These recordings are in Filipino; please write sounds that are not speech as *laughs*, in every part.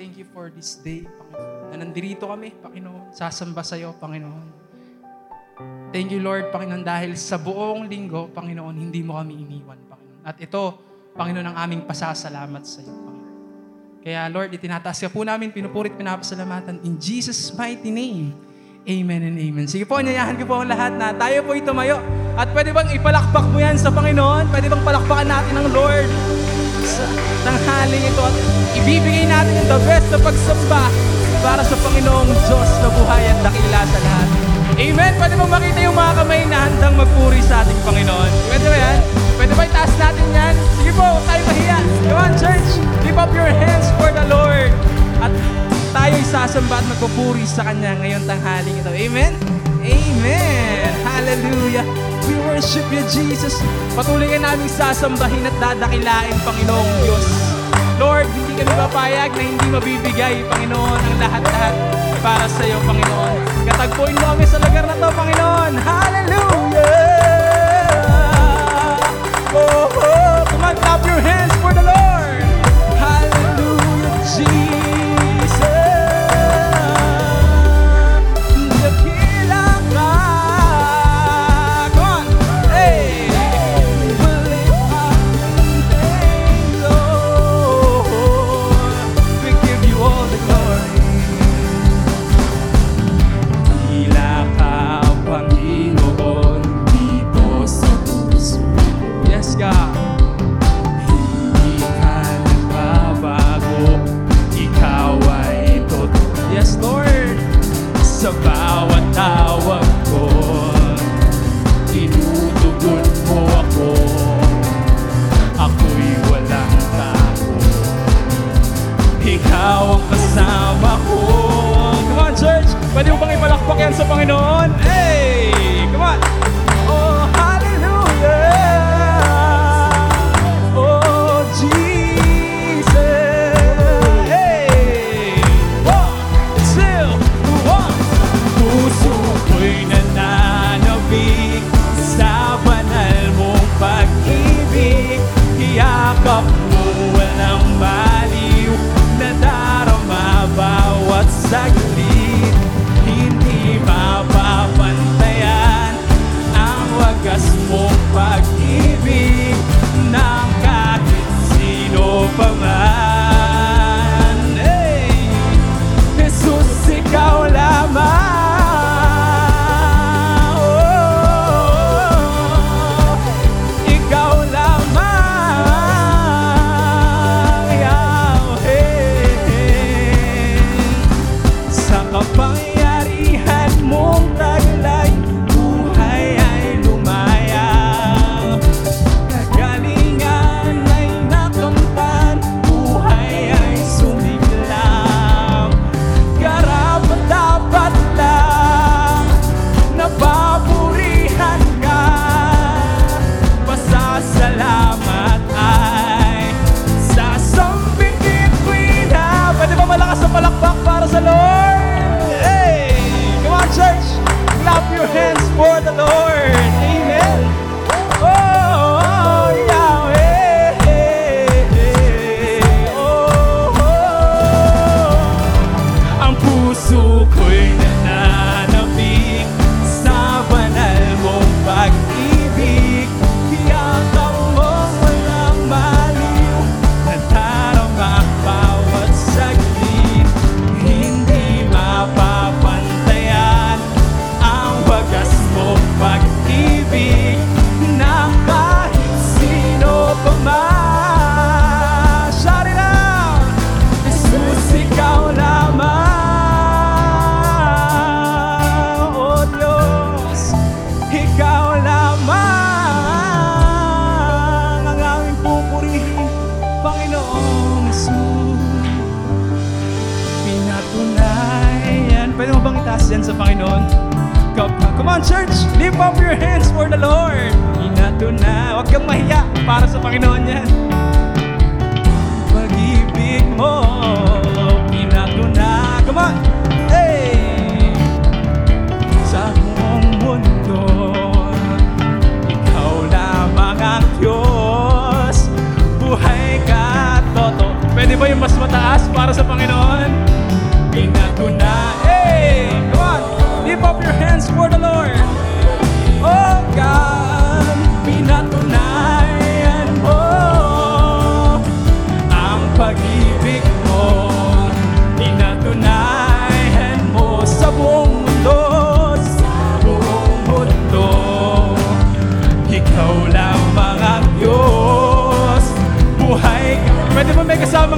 thank you for this day, Panginoon. Na nandito kami, Panginoon. Sasamba sa iyo, Panginoon. Thank you, Lord, Panginoon, dahil sa buong linggo, Panginoon, hindi mo kami iniwan, Panginoon. At ito, Panginoon, ang aming pasasalamat sa iyo, Panginoon. Kaya, Lord, itinataas ka po namin, pinupurit, pinapasalamatan. In Jesus' mighty name, Amen and Amen. Sige po, anyayahan ko po ang lahat na tayo po tumayo. At pwede bang ipalakpak mo yan sa Panginoon? Pwede bang palakpakan natin ang Lord sa tanghaling ito at ibibigay natin ang the best na pagsamba para sa Panginoong Diyos na buhay at dakila sa lahat. Amen! Pwede bang makita yung mga kamay na handang magpuri sa ating Panginoon? Pwede ba yan? Pwede ba itaas natin yan? Sige po, tayo mahiya. Come on, church! Lift up your hands for the Lord. At tayo'y sasamba at magpupuri sa Kanya ngayong tanghaling ito. Amen? Amen! Hallelujah! We worship you, Jesus. Patuloy ka namin sasambahin at dadakilain, Panginoong Diyos. Lord, hindi kami papayag na hindi mabibigay, Panginoon, ang lahat-lahat para sa iyo, Panginoon. Katagpuin mo kami sa lugar na to, Panginoon. Hallelujah! Oh, oh, come on, clap your hands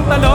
talon.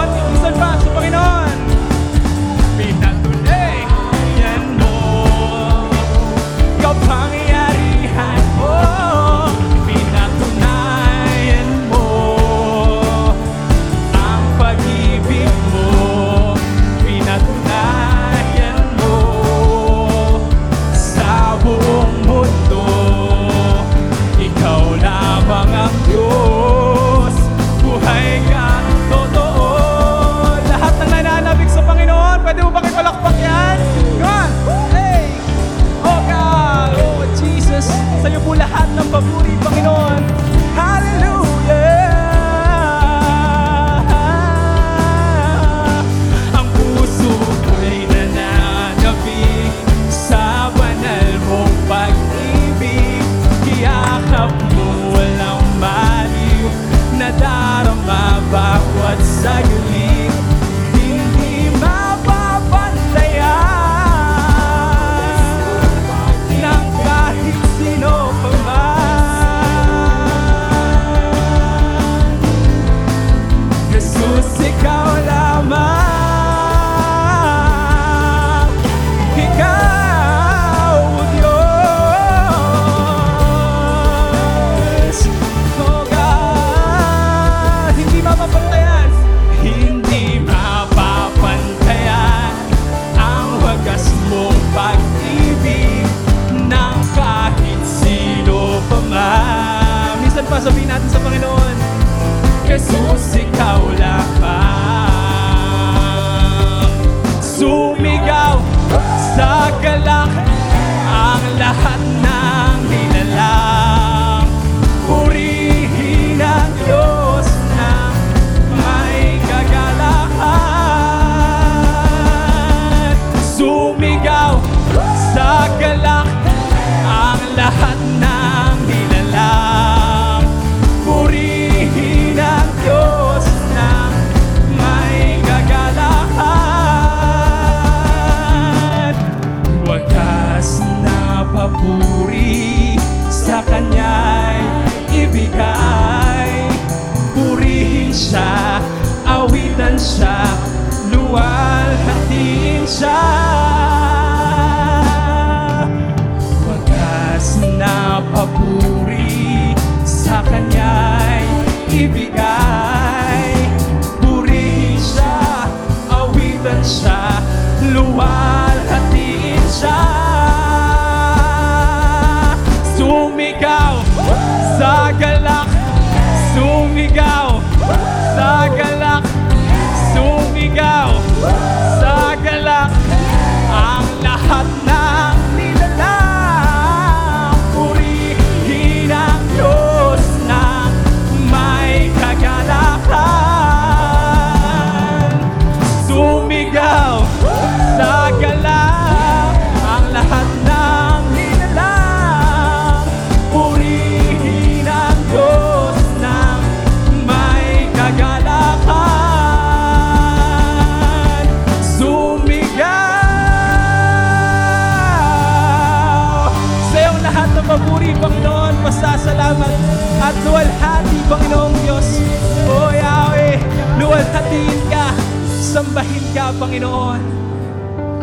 Panginoon,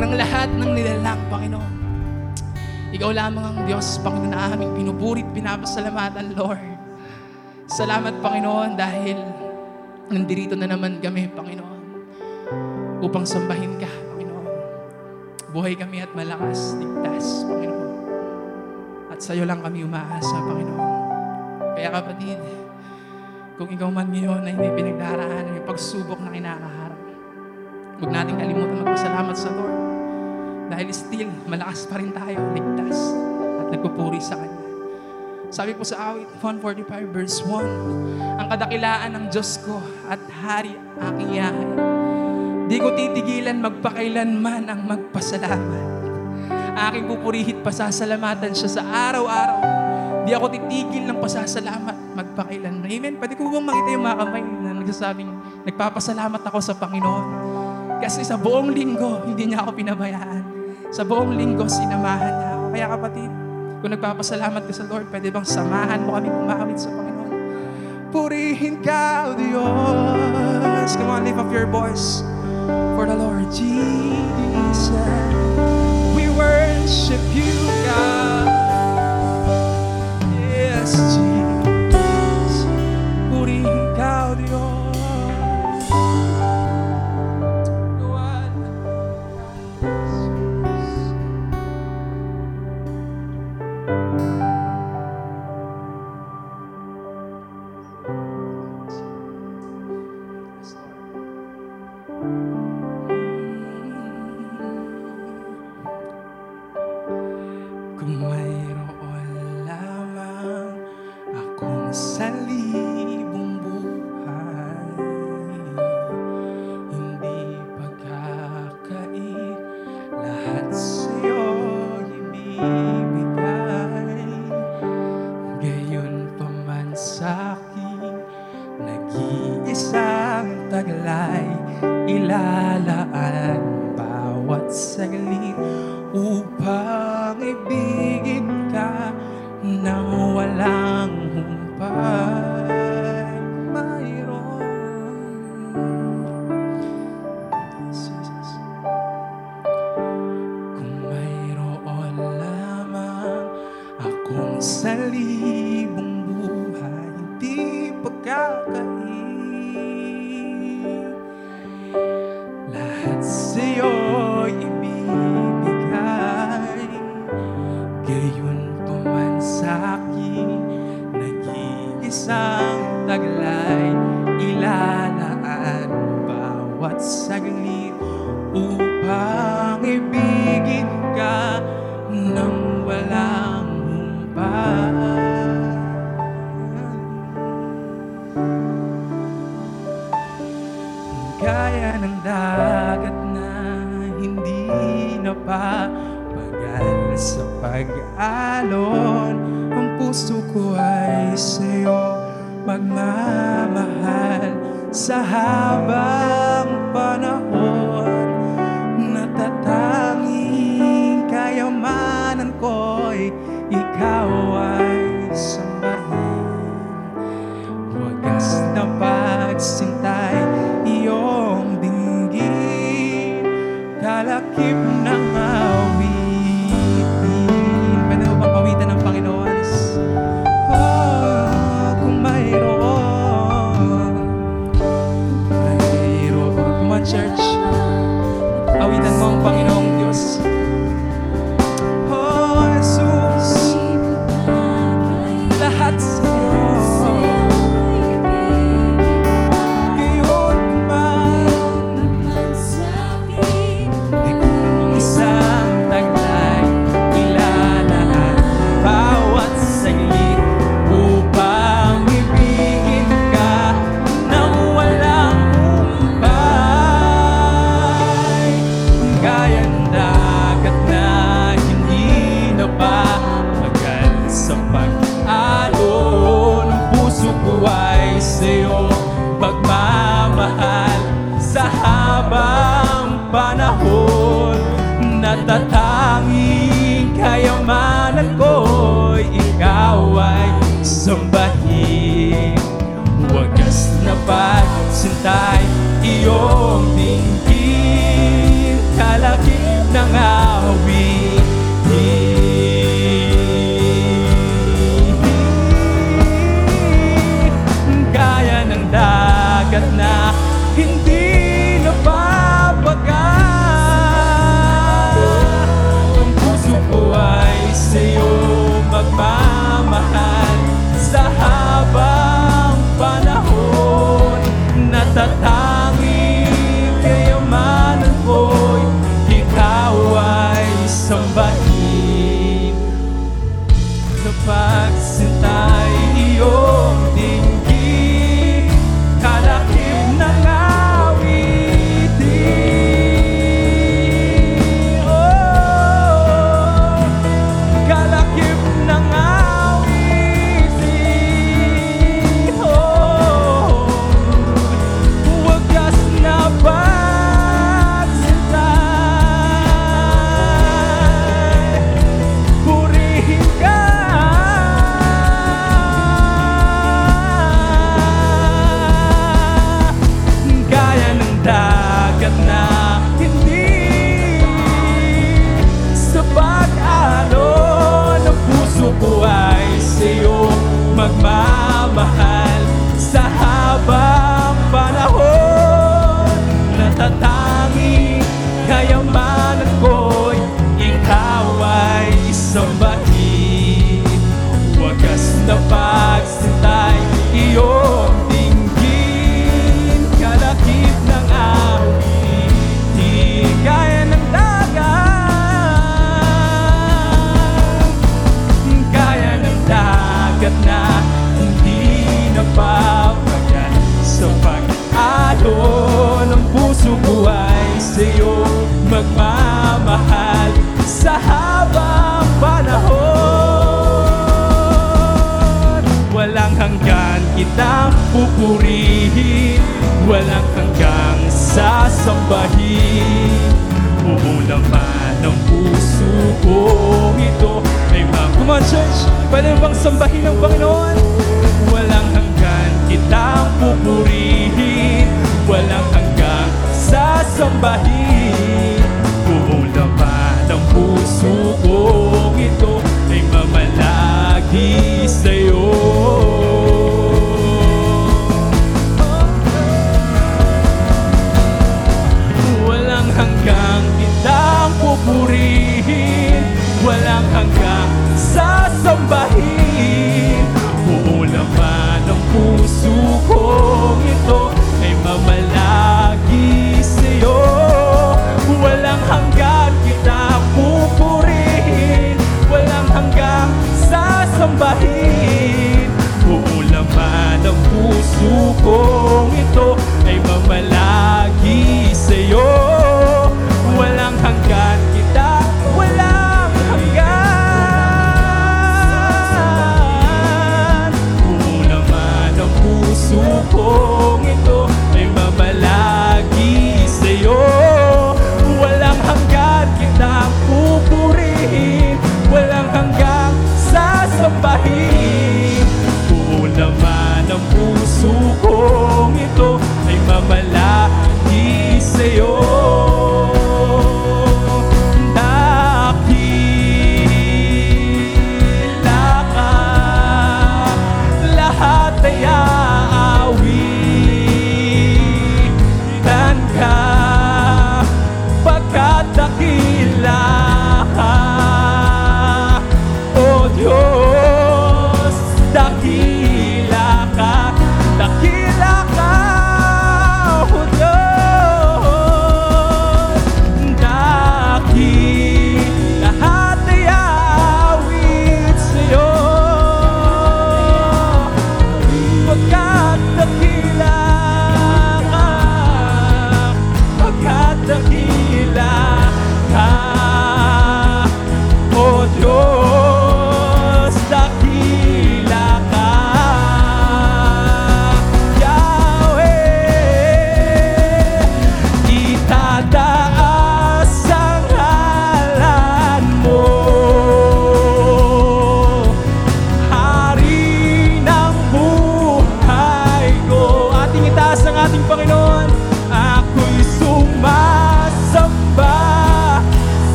ng lahat ng nilalang, Panginoon. Ikaw lamang ang Diyos, Panginoon, na aming pinuburit, pinapasalamatan, Lord. Salamat, Panginoon, dahil nandirito na naman kami, Panginoon, upang sambahin ka, Panginoon. Buhay kami at malakas, ligtas, Panginoon. At sa iyo lang kami umaasa, Panginoon. Kaya kapatid, kung ikaw man ngayon ay hindi pinagdaraanan yung pagsubok na kinakaharap, huwag nating kalimutan magpasalamat sa Lord. Dahil still, malakas pa rin tayo, ligtas, at nagpupuri sa Kanya. Sabi po sa awit 145 verse 1, Ang kadakilaan ng Diyos ko at hari aking yahay. Di ko titigilan magpakailanman ang magpasalamat. Aking pupurihit pasasalamatan siya sa araw-araw. Di ako titigil ng pasasalamat magpakailanman. Amen. Pwede ko bang makita yung mga kamay na nagsasabing, nagpapasalamat ako sa Panginoon. Kasi sa buong linggo, hindi niya ako pinabayaan. Sa buong linggo, sinamahan niya ako. Kaya kapatid, kung nagpapasalamat ka sa Lord, pwede bang samahan mo kami kumawit sa Panginoon? Purihin ka, O Diyos. Come on, lift up your voice for the Lord Jesus. We worship you, God. Yes, Jesus. mahal sa habang panahon natatanging kayamanan ko'y ikaw ay sumama pupurihin Walang hanggang sasambahin Uulaman ang puso ko ito. Ay mga Come on church, pwede bang sambahin ng Panginoon? Walang hanggan kitang pupurihin Walang hanggang sasambahin pangakong ito ay mamalagi sa'yo.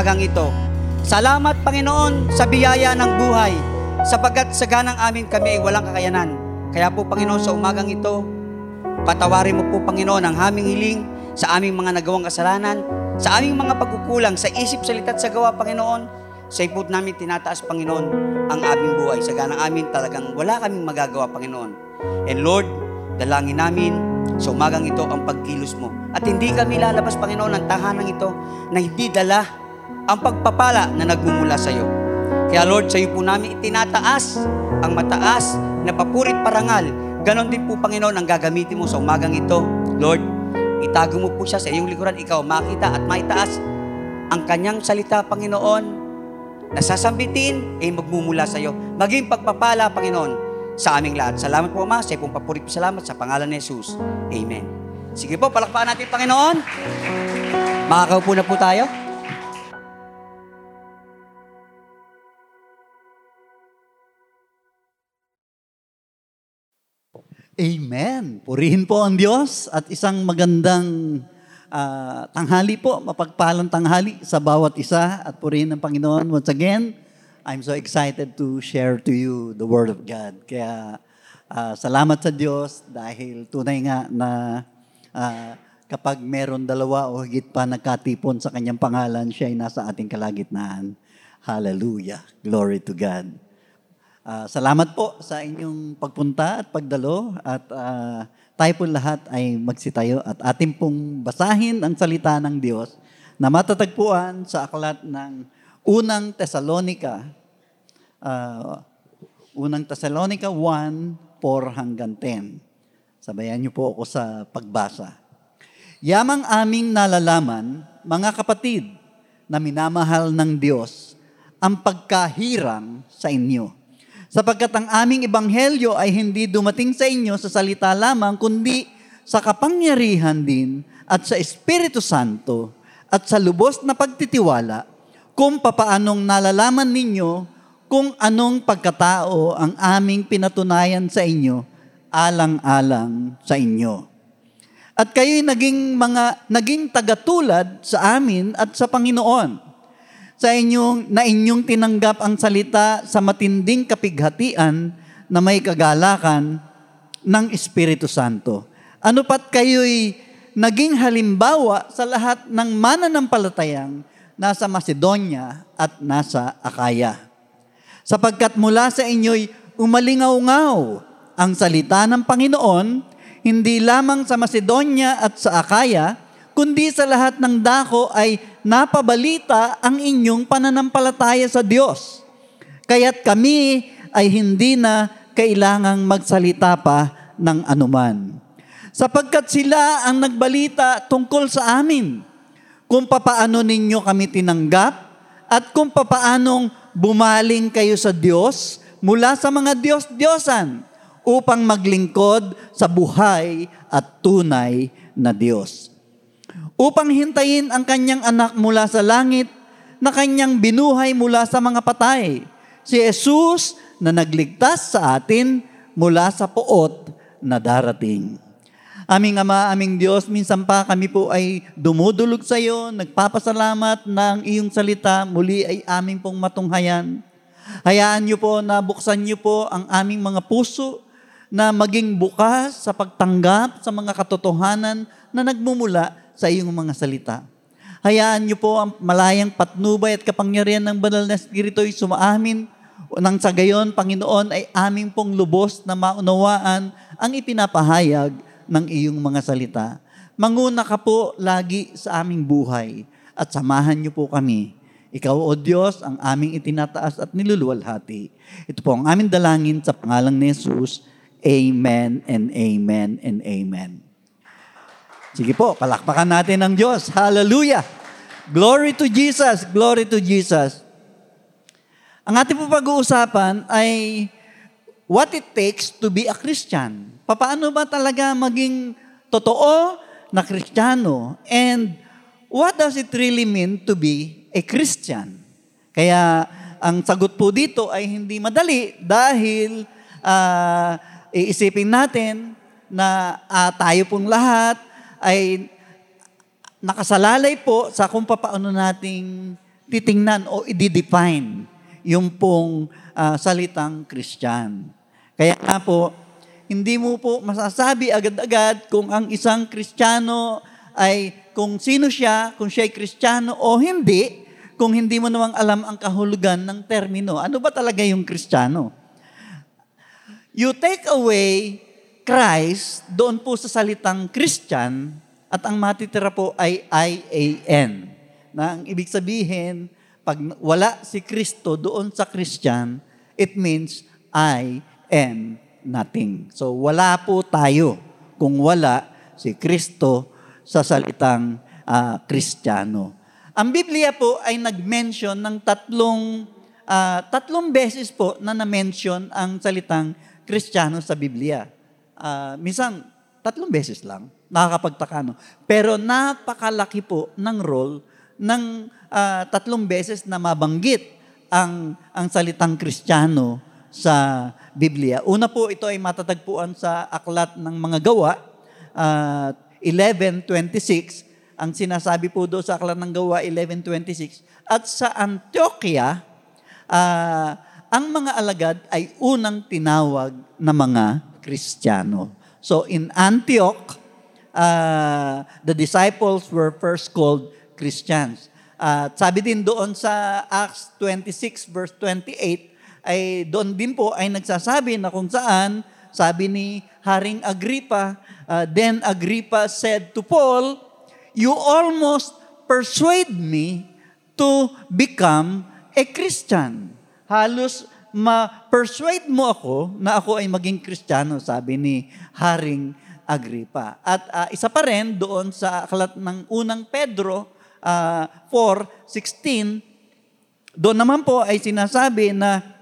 Umagang ito. Salamat, Panginoon, sa biyaya ng buhay, sapagkat sa ganang amin kami ay walang kakayanan. Kaya po, Panginoon, sa umagang ito, patawarin mo po, Panginoon, ang aming hiling sa aming mga nagawang kasalanan, sa aming mga pagkukulang sa isip, salita at sa gawa, Panginoon. Sa ipot namin tinataas, Panginoon, ang aming buhay. Sa ganang amin talagang wala kaming magagawa, Panginoon. And Lord, dalangin namin sa umagang ito ang pagkilos mo. At hindi kami lalabas, Panginoon, ng tahanang ito na hindi dala ang pagpapala na nagmumula sa iyo. Kaya Lord, sa iyo po namin itinataas ang mataas na papurit parangal. Ganon din po, Panginoon, ang gagamitin mo sa umagang ito. Lord, itago mo po siya sa iyong likuran. Ikaw makita at maitaas ang kanyang salita, Panginoon, nasasambitin, ay magmumula sa iyo. Maging pagpapala, Panginoon, sa aming lahat. Salamat po, Ama. Sa iyong papurit salamat sa pangalan ni Jesus. Amen. Sige po, palakpakan natin, Panginoon. Makakaupo na po tayo. Amen. Purihin po ang Diyos at isang magandang ah, tanghali po, mapagpalang tanghali sa bawat isa at purihin ng Panginoon. Once again, I'm so excited to share to you the Word of God. Kaya ah, salamat sa Diyos dahil tunay nga na ah, kapag meron dalawa o higit pa nagkatipon sa kanyang pangalan, siya ay nasa ating kalagitnaan. Hallelujah. Glory to God. Ah, salamat po sa inyong pagpunta at pagdalo at ah, tayo po lahat ay magsitayo at ating pong basahin ang salita ng Diyos na matatagpuan sa aklat ng Unang Tesalonika, ah, Unang Tesalonika 1, 4 hanggang 10. Sabayan niyo po ako sa pagbasa. Yamang aming nalalaman, mga kapatid, na minamahal ng Diyos, ang pagkahirang sa inyo sapagkat ang aming ebanghelyo ay hindi dumating sa inyo sa salita lamang, kundi sa kapangyarihan din at sa Espiritu Santo at sa lubos na pagtitiwala kung papaanong nalalaman ninyo kung anong pagkatao ang aming pinatunayan sa inyo alang-alang sa inyo. At kayo'y naging mga naging tagatulad sa amin at sa Panginoon sa inyong, na inyong tinanggap ang salita sa matinding kapighatian na may kagalakan ng Espiritu Santo. Ano pat kayo'y naging halimbawa sa lahat ng mananampalatayang nasa Macedonia at nasa Akaya. Sapagkat mula sa inyo'y umalingaw-ngaw ang salita ng Panginoon, hindi lamang sa Macedonia at sa Akaya, kundi sa lahat ng dako ay napabalita ang inyong pananampalataya sa Diyos. Kaya't kami ay hindi na kailangang magsalita pa ng anuman. Sapagkat sila ang nagbalita tungkol sa amin, kung papaano ninyo kami tinanggap at kung papaanong bumaling kayo sa Diyos mula sa mga Diyos-Diyosan upang maglingkod sa buhay at tunay na Diyos upang hintayin ang kanyang anak mula sa langit na kanyang binuhay mula sa mga patay. Si Jesus na nagligtas sa atin mula sa poot na darating. Aming Ama, aming Diyos, minsan pa kami po ay dumudulog sa iyo, nagpapasalamat na ang iyong salita muli ay aming pong matunghayan. Hayaan niyo po na buksan niyo po ang aming mga puso na maging bukas sa pagtanggap sa mga katotohanan na nagmumula sa iyong mga salita. Hayaan niyo po ang malayang patnubay at kapangyarihan ng banal na Espiritu ay sumaamin nang sa gayon, Panginoon, ay aming pong lubos na maunawaan ang ipinapahayag ng iyong mga salita. Manguna ka po lagi sa aming buhay at samahan niyo po kami. Ikaw, O Diyos, ang aming itinataas at niluluwalhati. Ito po ang aming dalangin sa pangalang ni Jesus. Amen and amen and amen. Sige po, palakpakan natin ang Diyos. Hallelujah! Glory to Jesus! Glory to Jesus! Ang ating po pag-uusapan ay what it takes to be a Christian. Paano ba talaga maging totoo na Kristiyano? And what does it really mean to be a Christian? Kaya ang sagot po dito ay hindi madali dahil uh, iisipin natin na uh, tayo pong lahat ay nakasalalay po sa kung paano nating titingnan o i-define yung pong ah, salitang Christian. Kaya nga po, hindi mo po masasabi agad-agad kung ang isang Kristiyano ay kung sino siya, kung siya ay Kristiyano o hindi, kung hindi mo namang alam ang kahulugan ng termino. Ano ba talaga yung Kristiyano? You take away Christ doon po sa salitang Christian at ang matitira po ay I-A-N. Na ang ibig sabihin, pag wala si Kristo doon sa Christian, it means I am nothing. So wala po tayo kung wala si Kristo sa salitang ah, Kristiyano. Ang Biblia po ay nag-mention ng tatlong ah, tatlong beses po na na-mention ang salitang Kristiyano sa Biblia. Ah, minsan, tatlong beses lang. Nakakapagtaka, no? Pero napakalaki po ng role ng ah, tatlong beses na mabanggit ang, ang salitang Kristiyano sa Biblia. Una po, ito ay matatagpuan sa Aklat ng Mga Gawa, uh, 11.26. Ang sinasabi po doon sa Aklat ng Gawa, 11.26. At sa Antioquia, ah, ang mga alagad ay unang tinawag na mga Kristiyano. So in Antioch, uh, the disciples were first called Christians. At sabi din doon sa Acts 26 verse 28, ay doon din po ay nagsasabi na kung saan, sabi ni Haring Agrippa, uh, then Agrippa said to Paul, You almost persuade me to become a Christian. Halos ma-persuade mo ako na ako ay maging Kristiyano, sabi ni Haring Agrippa. At ah, isa pa rin doon sa aklat ng unang Pedro uh, 4.16, doon naman po ay sinasabi na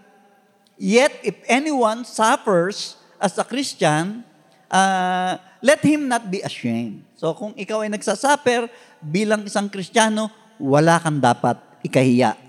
Yet if anyone suffers as a Christian, uh, let him not be ashamed. So kung ikaw ay nagsasuffer bilang isang Kristiyano, wala kang dapat ikahiya.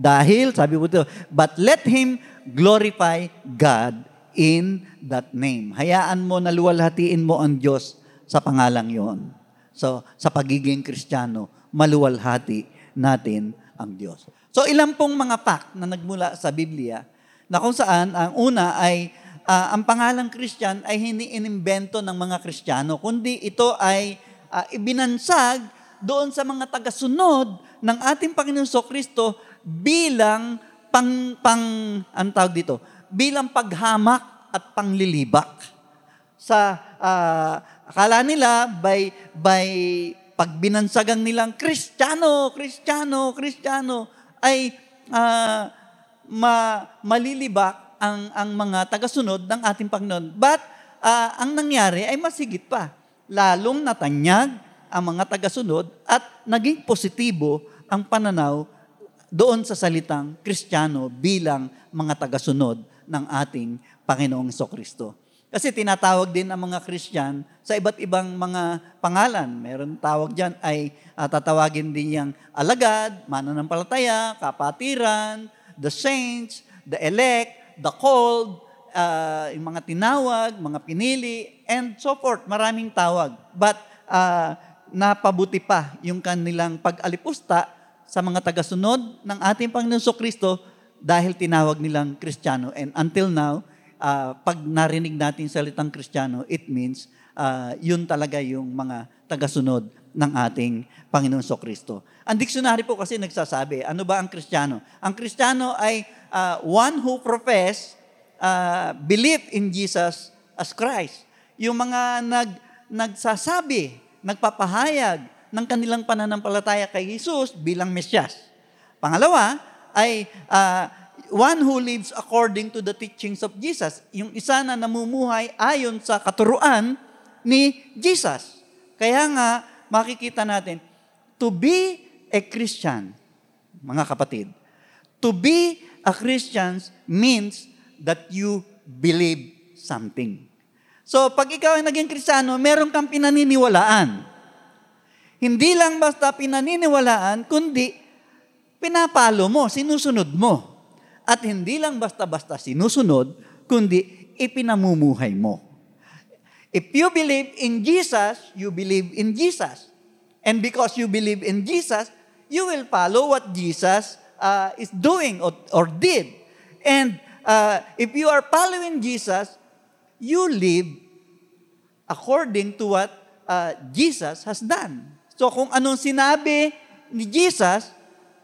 Dahil, sabi po ito, but let him glorify God in that name. Hayaan mo na luwalhatiin mo ang Diyos sa pangalang yon. So, sa pagiging Kristiyano, maluwalhati natin ang Diyos. So, ilan pong mga fact na nagmula sa Biblia na kung saan ang una ay ah, ang pangalang Christian ay hindi inimbento ng mga Kristiyano, kundi ito ay ah, ibinansag doon sa mga tagasunod ng ating Panginoon So Kristo bilang pang, pang, ang tawag dito, bilang paghamak at panglilibak. Sa, ah, akala nila, by, by pagbinansagang nilang Kristiyano, Kristiyano, Kristiyano, ay ah, ma, malilibak ang, ang mga tagasunod ng ating Panginoon. But ah, ang nangyari ay masigit pa. Lalong natanyag ang mga tagasunod at naging positibo ang pananaw doon sa salitang Kristiyano bilang mga tagasunod ng ating Panginoong Kristo. Kasi tinatawag din ang mga Christian sa iba't ibang mga pangalan. Meron tawag dyan ay ah, tatawagin din yung alagad, mananampalataya, kapatiran, the saints, the elect, the called, uh, yung mga tinawag, mga pinili, and so forth. Maraming tawag. But uh, napabuti pa yung kanilang pag-alipusta sa mga tagasunod ng ating Panginoon Kristo dahil tinawag nilang Kristiyano. And until now, uh, pag narinig natin salitang Kristiyano, it means uh, yun talaga yung mga tagasunod ng ating Panginoon So Kristo. Ang dictionary po kasi nagsasabi, ano ba ang Kristiyano? Ang Kristiyano ay uh, one who profess uh, belief in Jesus as Christ. Yung mga nag, nagsasabi, nagpapahayag ng kanilang pananampalataya kay Jesus bilang Mesyas. Pangalawa ay uh, one who lives according to the teachings of Jesus. Yung isa na namumuhay ayon sa katuruan ni Jesus. Kaya nga, makikita natin, to be a Christian, mga kapatid, to be a Christian means that you believe something. So, pag ikaw ay naging Kristiyano, meron kang pinaniniwalaan. Hindi lang basta pinaniniwalaan, kundi pinapalo mo, sinusunod mo. At hindi lang basta-basta sinusunod, kundi ipinamumuhay mo. If you believe in Jesus, you believe in Jesus. And because you believe in Jesus, you will follow what Jesus uh, is doing or, or did. And uh, if you are following Jesus, you live according to what uh, Jesus has done. So kung anong sinabi ni Jesus,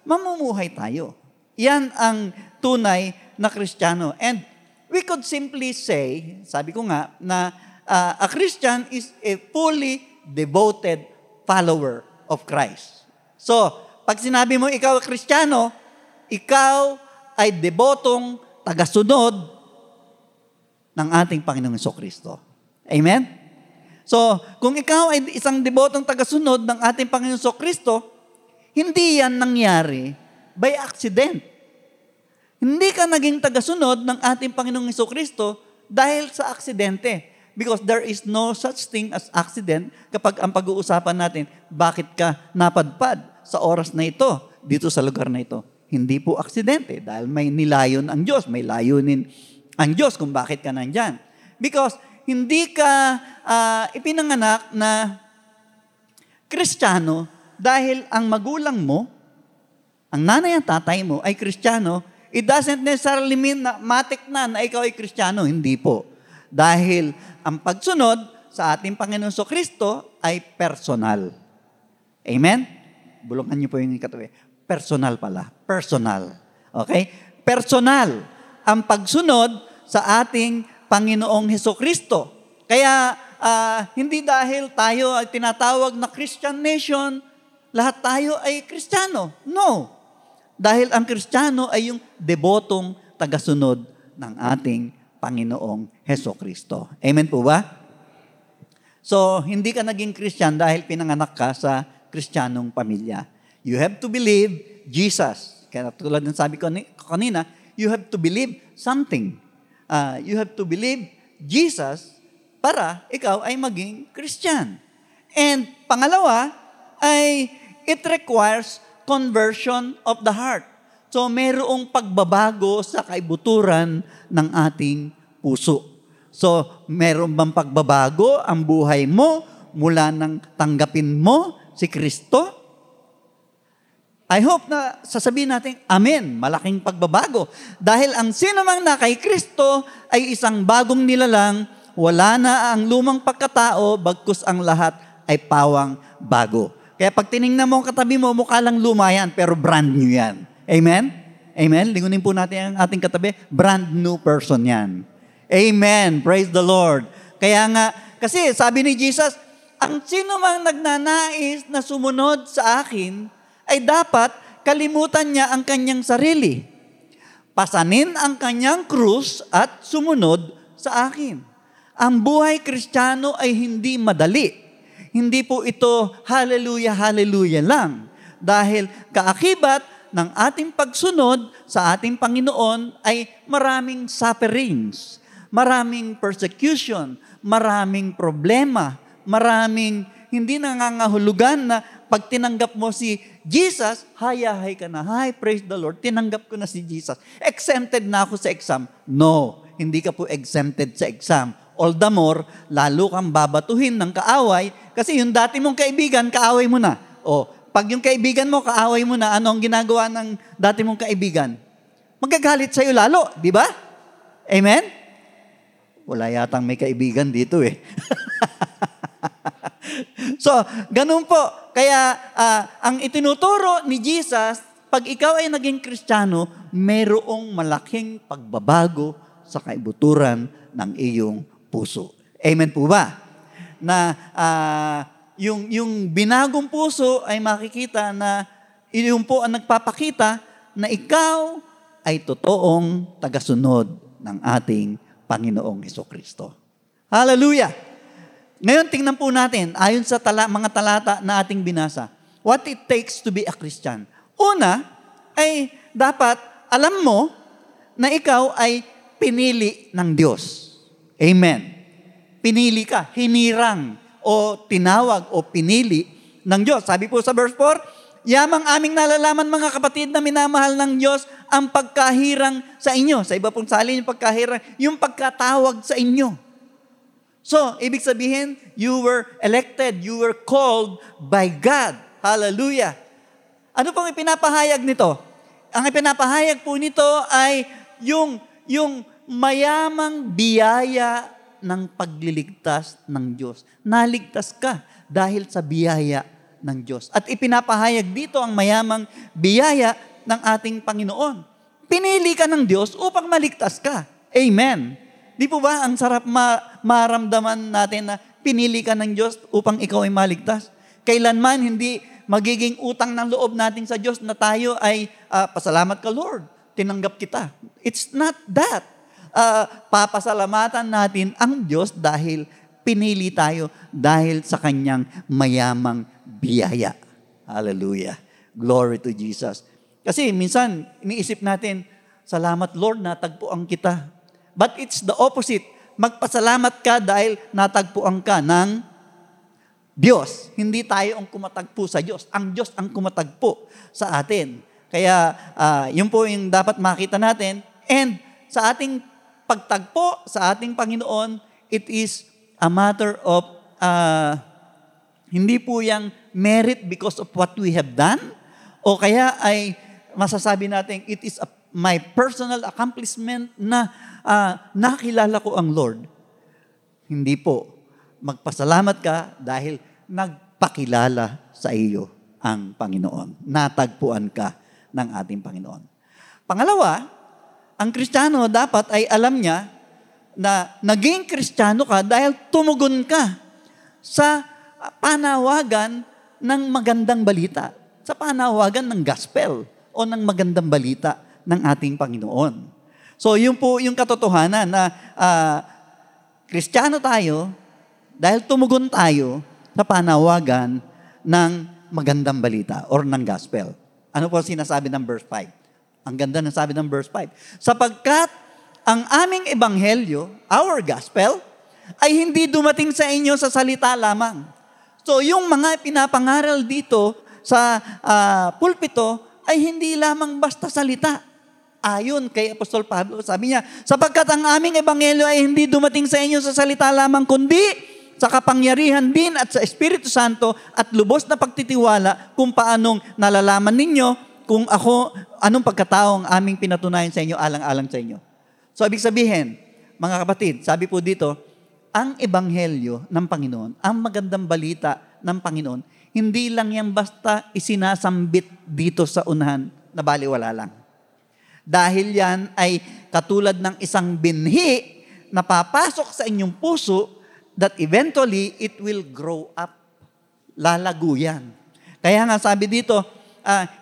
mamumuhay tayo. Yan ang tunay na Kristiyano. And we could simply say, sabi ko nga, na uh, a Christian is a fully devoted follower of Christ. So, pag sinabi mo ikaw Kristiyano, ikaw ay debotong tagasunod ng ating Panginoong Kristo. Amen? So, kung ikaw ay isang debotong tagasunod ng ating Panginoong Kristo, hindi yan nangyari by accident. Hindi ka naging tagasunod ng ating Panginoong Kristo dahil sa aksidente. Because there is no such thing as accident kapag ang pag-uusapan natin, bakit ka napadpad sa oras na ito, dito sa lugar na ito. Hindi po aksidente dahil may nilayon ang Diyos, may layunin ang Diyos kung bakit ka nandyan. Because hindi ka uh, ipinanganak na Kristiyano dahil ang magulang mo, ang nanay at tatay mo ay Kristiyano, it doesn't necessarily mean na matik na na ikaw ay Kristiyano. Hindi po. Dahil ang pagsunod sa ating Panginoon So Kristo ay personal. Amen? Bulungan niyo po yung katabi. Personal pala. Personal. Okay? Personal ang pagsunod sa ating Panginoong Heso Kristo. Kaya uh, hindi dahil tayo ay tinatawag na Christian nation, lahat tayo ay Kristiyano. No. Dahil ang Kristiyano ay yung debotong tagasunod ng ating Panginoong Heso Kristo. Amen po ba? So, hindi ka naging Christian dahil pinanganak ka sa Kristiyanong pamilya. You have to believe Jesus. Kaya tulad ng sabi ko kanina, you have to believe something. Uh, you have to believe Jesus para ikaw ay maging Christian. And pangalawa ay it requires conversion of the heart. So, merong pagbabago sa kaibuturan ng ating puso. So, meron bang pagbabago ang buhay mo mula nang tanggapin mo si Kristo? I hope na sasabihin natin, Amen, malaking pagbabago. Dahil ang sino mang na kay Kristo ay isang bagong nilalang, wala na ang lumang pagkatao, bagkus ang lahat ay pawang bago. Kaya pag tiningnan mo ang katabi mo, mukha lang luma yan, pero brand new yan. Amen? Amen? Lingunin po natin ang ating katabi, brand new person yan. Amen. Praise the Lord. Kaya nga, kasi sabi ni Jesus, ang sino mang nagnanais na sumunod sa akin, ay dapat kalimutan niya ang kanyang sarili. Pasanin ang kanyang krus at sumunod sa akin. Ang buhay kristyano ay hindi madali. Hindi po ito hallelujah, hallelujah lang. Dahil kaakibat ng ating pagsunod sa ating Panginoon ay maraming sufferings maraming persecution, maraming problema, maraming hindi nangangahulugan na pag tinanggap mo si Jesus, hayahay ka na. Hi, praise the Lord. Tinanggap ko na si Jesus. Exempted na ako sa exam. No, hindi ka po exempted sa exam. All the more, lalo kang babatuhin ng kaaway kasi yung dati mong kaibigan, kaaway mo na. O, pag yung kaibigan mo, kaaway mo na, ano ang ginagawa ng dati mong kaibigan? Magagalit sa'yo lalo, di ba? Amen? Wala yatang may kaibigan dito eh. *laughs* so, ganun po. Kaya, uh, ang itinuturo ni Jesus, pag ikaw ay naging kristyano, mayroong malaking pagbabago sa kaibuturan ng iyong puso. Amen po ba? Na uh, yung, yung binagong puso ay makikita na iyon po ang nagpapakita na ikaw ay totoong tagasunod ng ating Panginoong Heso Kristo. Hallelujah! Ngayon, tingnan po natin, ayon sa tala, mga talata na ating binasa, what it takes to be a Christian. Una, ay dapat alam mo na ikaw ay pinili ng Diyos. Amen. Pinili ka, hinirang, o tinawag, o pinili ng Diyos. Sabi po sa verse 4, Yamang aming nalalaman mga kapatid na minamahal ng Diyos ang pagkahirang sa inyo. Sa iba pong salin, yung pagkahirang, yung pagkatawag sa inyo. So, ibig sabihin, you were elected, you were called by God. Hallelujah. Ano pong ipinapahayag nito? Ang ipinapahayag po nito ay yung, yung mayamang biyaya ng pagliligtas ng Diyos. Naligtas ka dahil sa biyaya ng Diyos. At ipinapahayag dito ang mayamang biyaya ng ating Panginoon. Pinili ka ng Diyos upang maligtas ka. Amen. Di po ba ang sarap ma- maramdaman natin na pinili ka ng Diyos upang ikaw ay maligtas? Kailanman hindi magiging utang ng loob natin sa Diyos na tayo ay ah, pasalamat ka Lord, tinanggap kita. It's not that. Ah, papasalamatan natin ang Diyos dahil pinili tayo dahil sa kanyang mayamang biyaya. Hallelujah. Glory to Jesus. Kasi minsan, iniisip natin, salamat Lord, natagpuan kita. But it's the opposite. Magpasalamat ka dahil natagpuan ka ng Diyos. Hindi tayo ang kumatagpo sa Diyos. Ang Diyos ang kumatagpo sa atin. Kaya ah, yun po yung dapat makita natin. And sa ating pagtagpo sa ating Panginoon, it is a matter of ah, hindi po yung merit because of what we have done o kaya ay masasabi natin it is a, my personal accomplishment na ah, nakilala ko ang Lord. Hindi po. Magpasalamat ka dahil nagpakilala sa iyo ang Panginoon. Natagpuan ka ng ating Panginoon. Pangalawa, ang Kristiyano dapat ay alam niya na naging Kristiyano ka dahil tumugon ka sa panawagan ng magandang balita, sa panawagan ng gospel o ng magandang balita ng ating Panginoon. So, yun po yung katotohanan na ah, Kristiyano tayo dahil tumugon tayo sa panawagan ng magandang balita or ng gospel. Ano po sinasabi ng verse 5? Ang ganda ng sabi ng verse 5. Sapagkat ang aming ebanghelyo, our gospel, ay hindi dumating sa inyo sa salita lamang. So yung mga pinapangaral dito sa ah, pulpito ay hindi lamang basta salita. Ayon kay Apostol Pablo, sabi niya, sapagkat ang aming ebanghelyo ay hindi dumating sa inyo sa salita lamang, kundi sa kapangyarihan din at sa Espiritu Santo at lubos na pagtitiwala kung paanong nalalaman ninyo kung ako, anong pagkatao ang aming pinatunayan sa inyo, alang-alang sa inyo. So, ibig sabihin, mga kapatid, sabi po dito, ang ebanghelyo ng Panginoon, ang magandang balita ng Panginoon, hindi lang yan basta isinasambit dito sa unahan na baliwala lang. Dahil yan ay katulad ng isang binhi na papasok sa inyong puso that eventually it will grow up. Lalago yan. Kaya nga sabi dito,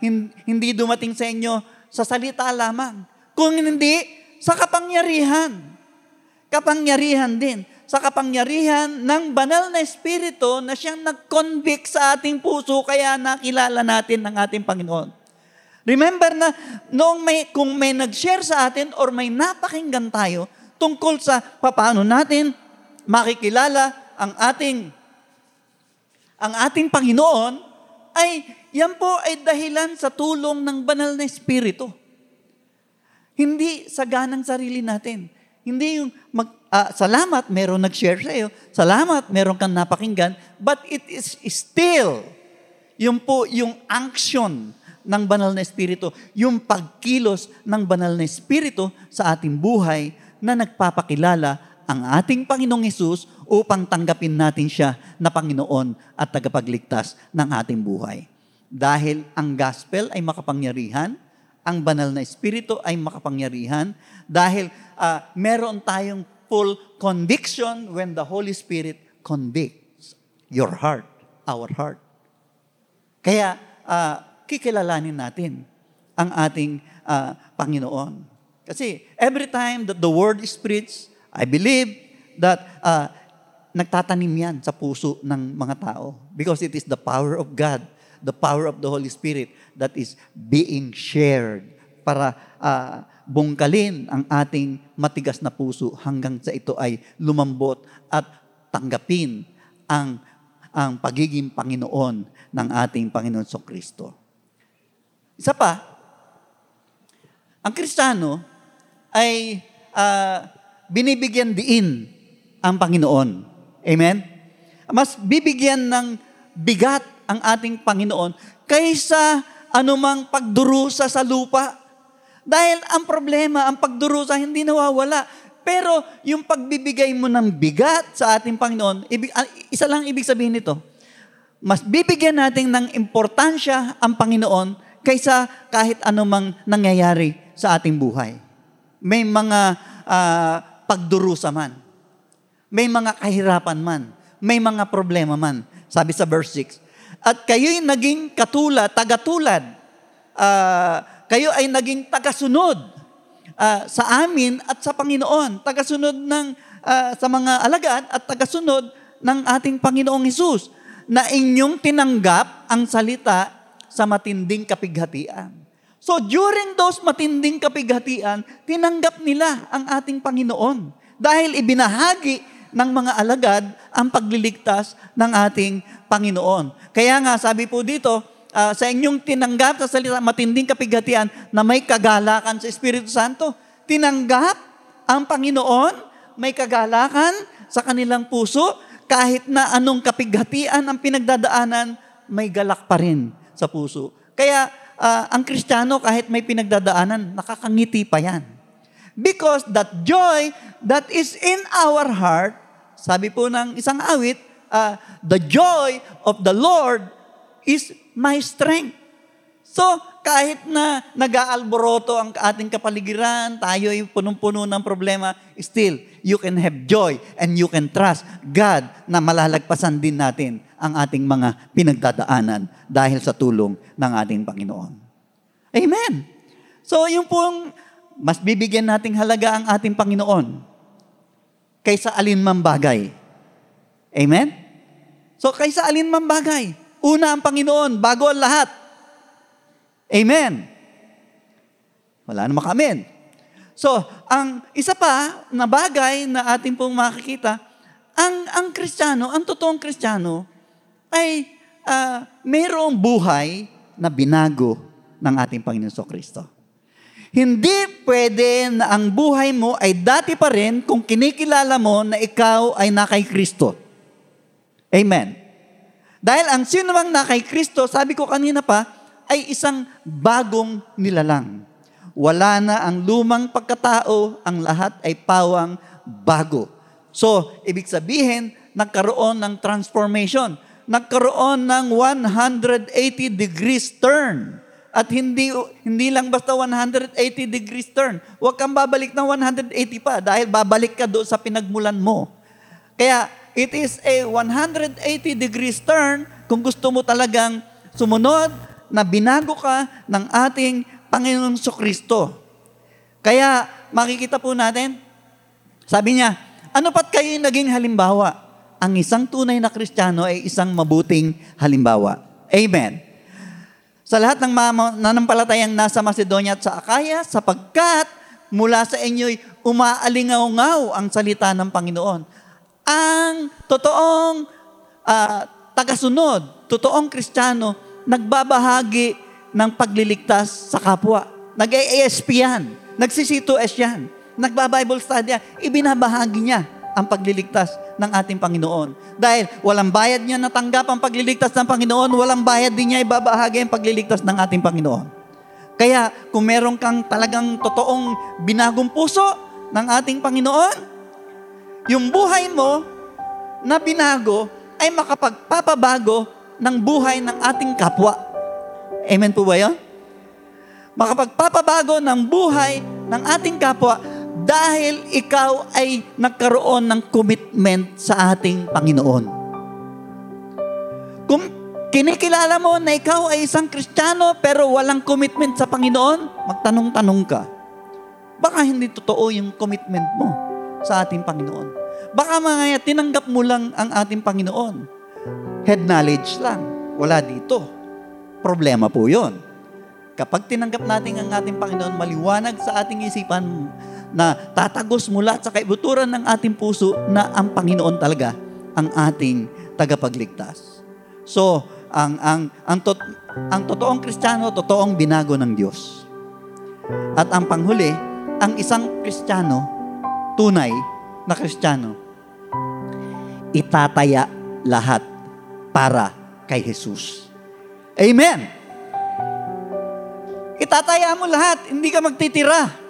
hin- hindi dumating sa inyo sa salita lamang. Kung hindi, sa kapangyarihan. Kapangyarihan din. Sa kapangyarihan ng banal na espiritu na siyang nag-convict sa ating puso kaya nakilala natin ng ating Panginoon. Remember na noong may, kung may nag-share sa atin or may napakinggan tayo tungkol sa paano natin makikilala ang ating ang ating Panginoon ay yan po ay dahilan sa tulong ng banal na espiritu. Hindi sa ganang sarili natin. Hindi yung mag, ah, salamat, meron nag-share sa iyo. Salamat, meron kang napakinggan. But it is still, yung po, yung action ng banal na espiritu, yung pagkilos ng banal na espiritu sa ating buhay na nagpapakilala ang ating Panginoong Yesus upang tanggapin natin siya na Panginoon at tagapagligtas ng ating buhay. Dahil ang gospel ay makapangyarihan, ang banal na espiritu ay makapangyarihan, dahil ah, meron tayong full conviction when the Holy Spirit convicts your heart, our heart. Kaya ah, kikilalanin natin ang ating ah, Panginoon. Kasi every time that the word is preached, I believe that uh, nagtatanim yan sa puso ng mga tao because it is the power of God, the power of the Holy Spirit that is being shared para uh, bungkalin ang ating matigas na puso hanggang sa ito ay lumambot at tanggapin ang ang pagiging Panginoon ng ating Panginoon so Kristo. Isa pa, ang Kristiyano ay uh, binibigyan diin ang Panginoon. Amen? Mas bibigyan ng bigat ang ating Panginoon kaysa anumang pagdurusa sa lupa. Dahil ang problema, ang pagdurusa hindi nawawala. Pero yung pagbibigay mo ng bigat sa ating Panginoon, ah, isa lang ibig sabihin nito, mas bibigyan natin ng importansya ang Panginoon kaysa kahit anumang nangyayari sa ating buhay. May mga ah, pagdurusa man. May mga kahirapan man. May mga problema man. Sabi sa verse 6. At kayo'y naging katulad, tagatulad. Ah, kayo ay naging tagasunod ah, sa amin at sa Panginoon. Tagasunod ng, ah, sa mga alagad at tagasunod ng ating Panginoong Hesus na inyong tinanggap ang salita sa matinding kapighatian. So during those matinding kapighatian, tinanggap nila ang ating Panginoon dahil ibinahagi ng mga alagad ang pagliligtas ng ating Panginoon. Kaya nga sabi po dito, ah, sa inyong tinanggap sa salita matinding kapighatian na may kagalakan sa Espiritu Santo, tinanggap ang Panginoon, may kagalakan sa kanilang puso, kahit na anong kapighatian ang pinagdadaanan, may galak pa rin sa puso. Kaya ah, ang Kristiyano kahit may pinagdadaanan, nakakangiti pa yan. Because that joy that is in our heart, sabi po ng isang awit, ah, the joy of the Lord is my strength. So, kahit na nag-aalboroto ang ating kapaligiran, tayo ay punong-puno ng problema, still, you can have joy and you can trust God na malalagpasan din natin ang ating mga pinagdadaanan dahil sa tulong ng ating Panginoon. Amen. So, yung pong mas bibigyan nating halaga ang ating Panginoon kaysa alinmang bagay. Amen? So, kaysa alinmang bagay. Una ang Panginoon, bago ang lahat. Amen. Wala namang amen. So, ang isa pa na bagay na ating pong makikita, ang ang Kristiyano, ang totoong Kristiyano ay ah, mayroong buhay na binago ng ating Panginoon so Kristo. Hindi pwede na ang buhay mo ay dati pa rin kung kinikilala mo na ikaw ay na kay Kristo. Amen. Dahil ang sino mang na kay Kristo, sabi ko kanina pa, ay isang bagong nilalang. Wala na ang lumang pagkatao, ang lahat ay pawang bago. So, ibig sabihin, nagkaroon ng transformation. Nagkaroon ng 180 degrees turn. At hindi hindi lang basta 180 degrees turn. Huwag kang babalik ng 180 pa dahil babalik ka doon sa pinagmulan mo. Kaya it is a 180 degrees turn kung gusto mo talagang sumunod na binago ka ng ating Panginoong Kristo. Kaya makikita po natin, sabi niya, ano pat kayo naging halimbawa? Ang isang tunay na Kristiyano ay isang mabuting halimbawa. Amen. Sa lahat ng mga nanampalatayang nasa Macedonia at sa Akaya, sapagkat mula sa inyo'y umaalingaw-ngaw ang salita ng Panginoon. Ang totoong ah, tagasunod, totoong Kristiyano, nagbabahagi ng pagliligtas sa kapwa. Nag-ASP yan. Nagsisito-S yan. Nagba-Bible study yan. Ibinabahagi niya ang pagliligtas ng ating Panginoon. Dahil walang bayad niya natanggap ang pagliligtas ng Panginoon, walang bayad din niya ibabahagi ang pagliligtas ng ating Panginoon. Kaya kung meron kang talagang totoong binagong puso ng ating Panginoon, yung buhay mo na binago ay makapagpapabago ng buhay ng ating kapwa. Amen po ba yun? Makapagpapabago ng buhay ng ating kapwa dahil ikaw ay nagkaroon ng commitment sa ating Panginoon. Kung kinikilala mo na ikaw ay isang Kristiyano pero walang commitment sa Panginoon, magtanong-tanong ka. Baka hindi totoo yung commitment mo sa ating Panginoon. Baka mga tinanggap mo lang ang ating Panginoon. Head knowledge lang. Wala dito. Problema po yon. Kapag tinanggap natin ang ating Panginoon, maliwanag sa ating isipan na tatagos mula sa kaibuturan ng ating puso na ang Panginoon talaga ang ating tagapagligtas. So, ang ang ang, tot, ang totoong Kristiyano, totoong binago ng Diyos. At ang panghuli, ang isang Kristiyano, tunay na Kristiyano, itataya lahat para kay Jesus. Amen. Itataya mo lahat, hindi ka magtitira.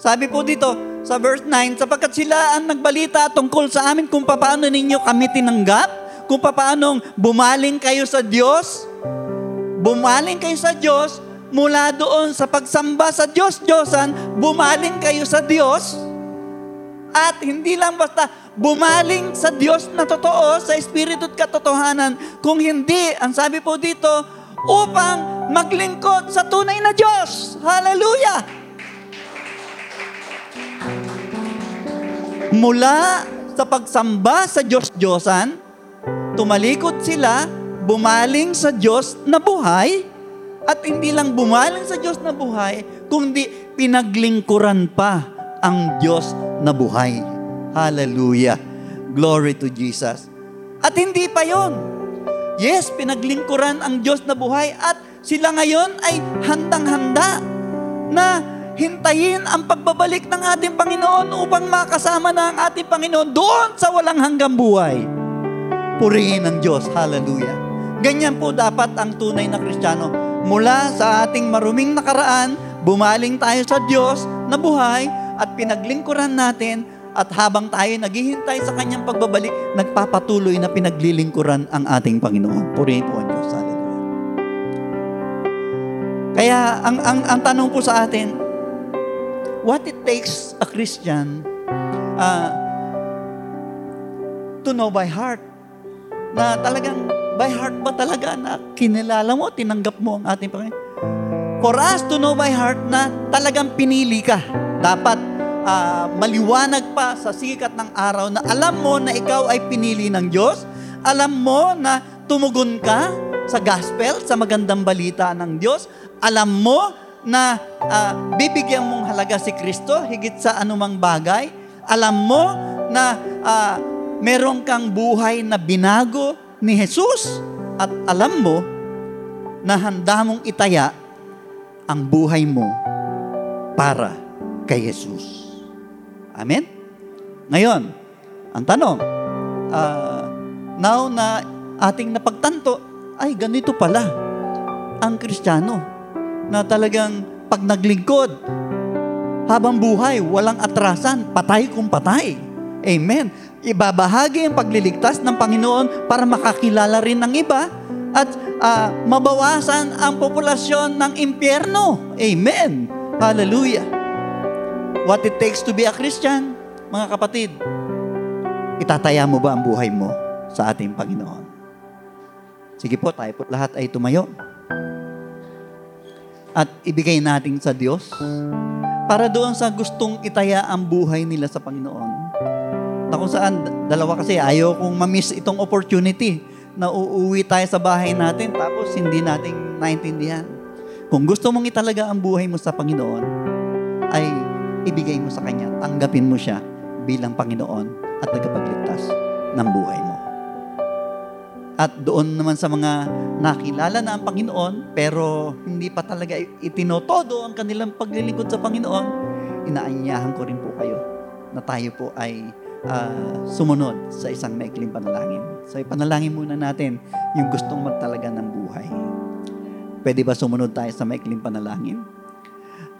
Sabi po dito sa verse 9, sapagkat sila ang nagbalita tungkol sa amin kung paano ninyo kami tinanggap, kung paano bumaling kayo sa Diyos, bumaling kayo sa Diyos, mula doon sa pagsamba sa Diyos, Diyosan, bumaling kayo sa Diyos, at hindi lang basta bumaling sa Diyos na totoo, sa Espiritu at katotohanan. Kung hindi, ang sabi po dito, upang maglingkod sa tunay na Diyos. Hallelujah! Mula sa pagsamba sa Diyos-Diyosan, tumalikod sila, bumaling sa Diyos na buhay, at hindi lang bumaling sa Diyos na buhay, kundi pinaglingkuran pa ang Diyos na buhay. Hallelujah. Glory to Jesus. At hindi pa yon. Yes, pinaglingkuran ang Diyos na buhay at sila ngayon ay handang-handa na hintayin ang pagbabalik ng ating Panginoon upang makasama na ang ating Panginoon doon sa walang hanggang buhay. Purihin ang Diyos. Hallelujah. Ganyan po dapat ang tunay na Kristiyano. Mula sa ating maruming nakaraan, bumaling tayo sa Diyos na buhay at pinaglingkuran natin at habang tayo naghihintay sa kanyang pagbabalik, nagpapatuloy na pinaglilingkuran ang ating Panginoon. Purihin po ang Diyos. Hallelujah. Kaya ang, ang, ang tanong po sa atin, what it takes a Christian uh, to know by heart na talagang by heart ba talaga na kinilala mo, tinanggap mo ang ating Panginoon. For us to know by heart na talagang pinili ka. Dapat ah, maliwanag pa sa sikat ng araw na alam mo na ikaw ay pinili ng Diyos. Alam mo na tumugon ka sa gospel, sa magandang balita ng Diyos. Alam mo na ah, bibigyan mong halaga si Kristo higit sa anumang bagay. Alam mo na ah, meron kang buhay na binago ni Jesus. At alam mo na handa mong itaya ang buhay mo para kay Jesus. Amen? Ngayon, ang tanong, ah, now na ating napagtanto, ay ganito pala ang Kristiyano na talagang pag naglingkod, habang buhay, walang atrasan, patay kung patay. Amen. Ibabahagi ang pagliligtas ng Panginoon para makakilala rin ng iba at ah, mabawasan ang populasyon ng impyerno. Amen. Hallelujah. What it takes to be a Christian, mga kapatid, itataya mo ba ang buhay mo sa ating Panginoon? Sige po, tayo po lahat ay tumayo. At ibigay natin sa Diyos para doon sa gustong itaya ang buhay nila sa Panginoon. Na kung saan, dalawa kasi ayaw kong mamiss itong opportunity na uuwi tayo sa bahay natin tapos hindi nating naintindihan. Kung gusto mong italaga ang buhay mo sa Panginoon, ay ibigay mo sa Kanya. Tanggapin mo siya bilang Panginoon at tagapagligtas ng buhay mo. At doon naman sa mga nakilala na ang Panginoon, pero hindi pa talaga itinotodo ang kanilang paglilingkod sa Panginoon, inaanyahan ko rin po kayo na tayo po ay ah, sumunod sa isang maikling panalangin. So ipanalangin muna natin yung gustong magtalaga ng buhay. Pwede ba sumunod tayo sa maikling panalangin?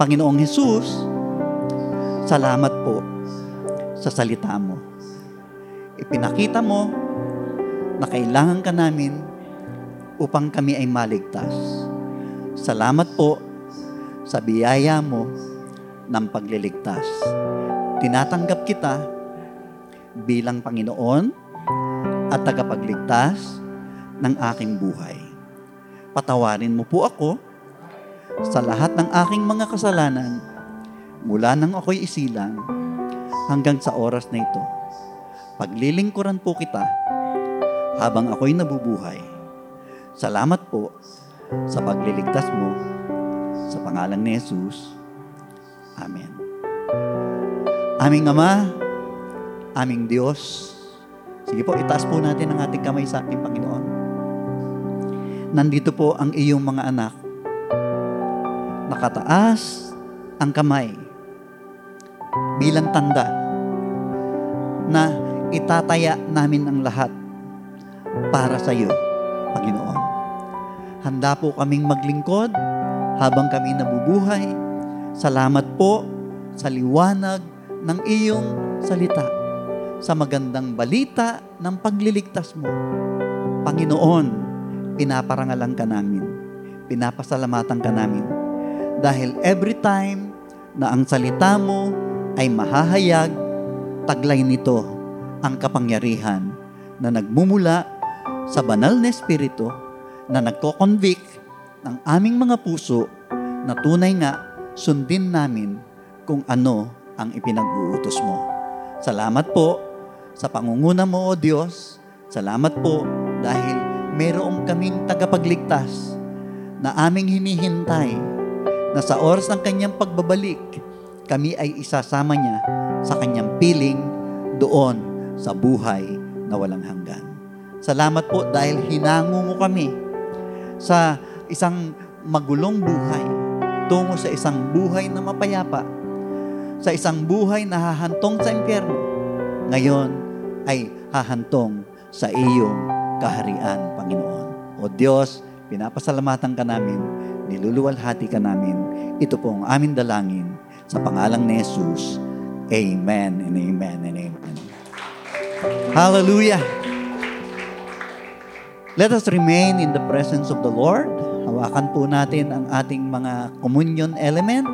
Panginoong Jesus, salamat po sa salita mo. Ipinakita mo na kailangan ka namin upang kami ay maligtas. Salamat po sa biyaya mo ng pagliligtas. Tinatanggap kita bilang Panginoon at tagapagligtas ng aking buhay. Patawarin mo po ako sa lahat ng aking mga kasalanan mula nang ako'y isilang hanggang sa oras na ito. Paglilingkuran po kita habang ako'y nabubuhay. Salamat po sa pagliligtas mo sa pangalan ni Jesus. Amen. Aming Ama, aming Diyos, sige po, itaas po natin ang ating kamay sa ating Panginoon. Nandito po ang iyong mga anak. Nakataas ang kamay bilang tanda na itataya namin ang lahat para sa iyo, Panginoon. Handa po kaming maglingkod habang kami nabubuhay. Salamat po sa liwanag ng iyong salita, sa magandang balita ng pagliligtas mo. Panginoon, pinaparangalan ka namin. Pinapasalamatan ka namin. Dahil every time na ang salita mo ay mahahayag, taglay nito ang kapangyarihan na nagmumula sa banal na espiritu na nagko-convict ng aming mga puso na tunay nga sundin namin kung ano ang ipinag-uutos mo. Salamat po sa pangunguna mo, O Diyos. Salamat po dahil mayroong kaming tagapagligtas na aming hinihintay na sa oras ng kanyang pagbabalik, kami ay isasama niya sa kanyang piling doon sa buhay na walang hanggan. Salamat po dahil hinango mo kami sa isang magulong buhay tungo sa isang buhay na mapayapa, sa isang buhay na hahantong sa impyerno. Ngayon ay hahantong sa iyong kaharian, Panginoon. O Diyos, pinapasalamatan ka namin, niluluwalhati ka namin. Ito po ang aming dalangin sa pangalang ni Jesus. Amen and amen and amen. Hallelujah. Let us remain in the presence of the Lord. Hawakan po natin ang ating mga communion element.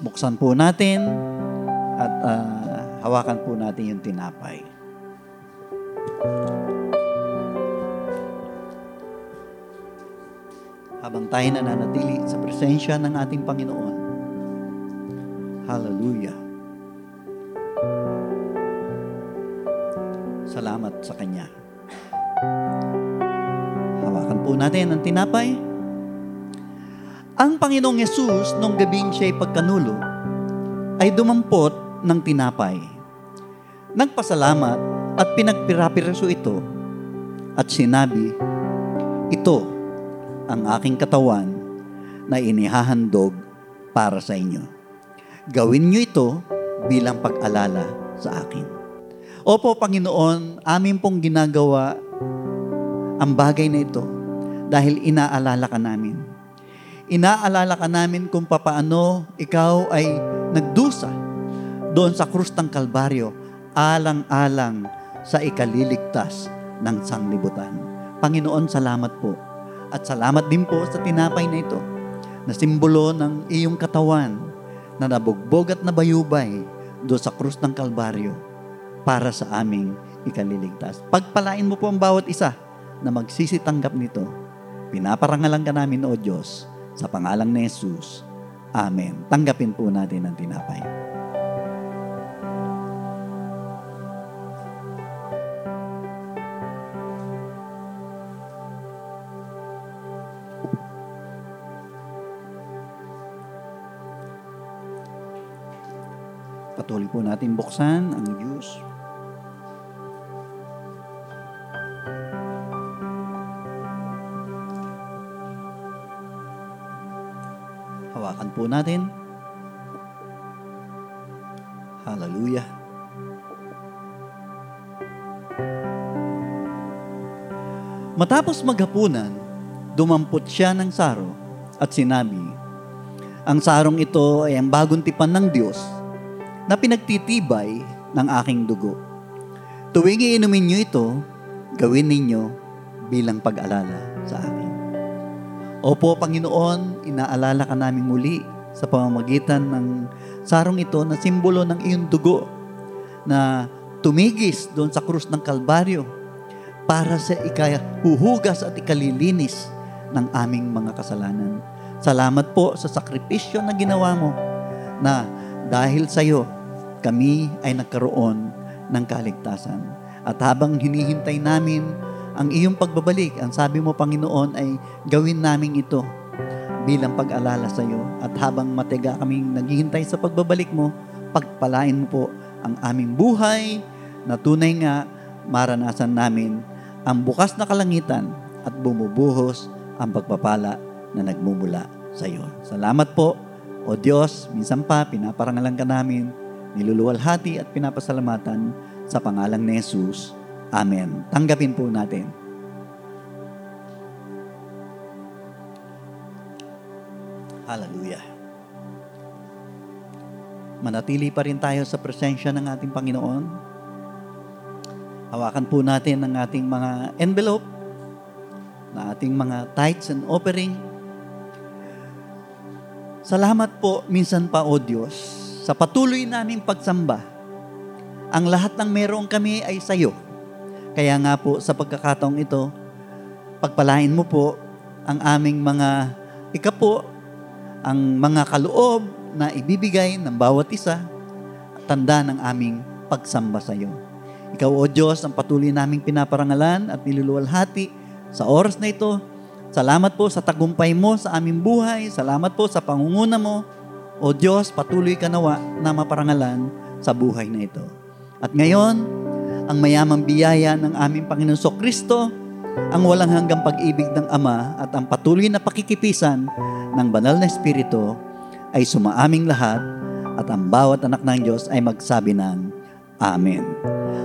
Buksan po natin at ah, hawakan po natin yung tinapay. Habang tayo nananatili sa presensya ng ating Panginoon. Hallelujah. Sa Kanya. Hawakan po natin ang tinapay. Ang Panginoong Yesus, nung gabing siya'y pagkanulo, ay dumampot ng tinapay. Nagpasalamat at pinagpirapiraso ito at sinabi, Ito ang aking katawan na inihahandog para sa inyo. Gawin niyo ito bilang pag-alala sa akin. Opo, Panginoon, amin pong ginagawa ang bagay na ito dahil inaalala ka namin. Inaalala ka namin kung papaano ikaw ay nagdusa doon sa krus ng Kalbaryo alang-alang sa ikaliligtas ng sanglibutan. Panginoon, salamat po. At salamat din po sa tinapay na ito na simbolo ng iyong katawan na nabugbog at nabayubay doon sa krus ng Kalbaryo para sa aming ikaliligtas. Pagpalain mo po ang bawat isa na magsisitanggap nito. Pinaparangalan ka namin, O Diyos, sa pangalang ni Jesus. Amen. Tanggapin po natin ang tinapay. Patuloy po natin buksan ang juice. Hawakan po natin. Hallelujah. Matapos maghapunan, dumampot siya ng saro at sinabi, Ang sarong ito ay ang bagong tipan ng Diyos na pinagtitibay ng aking dugo. Tuwing iinumin niyo ito, gawin ninyo bilang pag-alala sa akin. Opo, Panginoon, inaalala ka namin muli sa pamamagitan ng sarong ito na simbolo ng iyong dugo na tumigis doon sa krus ng Kalbaryo para sa ikahuhugas at ikalilinis ng aming mga kasalanan. Salamat po sa sakripisyo na ginawa mo na dahil sa iyo, kami ay nagkaroon ng kaligtasan. At habang hinihintay namin ang iyong pagbabalik, ang sabi mo, Panginoon, ay gawin namin ito bilang pag-alala sa iyo. At habang matiga kaming naghihintay sa pagbabalik mo, pagpalain mo po ang aming buhay na tunay nga maranasan namin ang bukas na kalangitan at bumubuhos ang pagpapala na nagmumula sa iyo. Salamat po, O Diyos, minsan pa pinaparangalan ka namin niluluwalhati at pinapasalamatan sa pangalang ni Jesus. Amen. Tanggapin po natin. Hallelujah. Manatili pa rin tayo sa presensya ng ating Panginoon. Hawakan po natin ang ating mga envelope, na ating mga tithes and offering. Salamat po minsan pa, O Diyos, sa patuloy naming pagsamba. Ang lahat ng meron kami ay sa iyo. Kaya nga po sa pagkakataong ito, pagpalain mo po ang aming mga ikapo, ang mga kaloob na ibibigay ng bawat isa, tanda ng aming pagsamba sa iyo. Ikaw, O Diyos, ang patuloy naming pinaparangalan at niluluwalhati sa oras na ito. Salamat po sa tagumpay mo sa aming buhay. Salamat po sa pangunguna mo. O Diyos, patuloy ka nawa na maparangalan sa buhay na ito. At ngayon, ang mayamang biyaya ng aming Panginoon So Kristo, ang walang hanggang pag-ibig ng Ama at ang patuloy na pakikipisan ng banal na Espiritu ay sumaaming lahat at ang bawat anak ng Diyos ay magsabi ng Amen.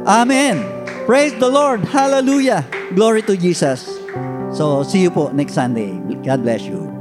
Amen. Praise the Lord. Hallelujah. Glory to Jesus. So, see you po next Sunday. God bless you.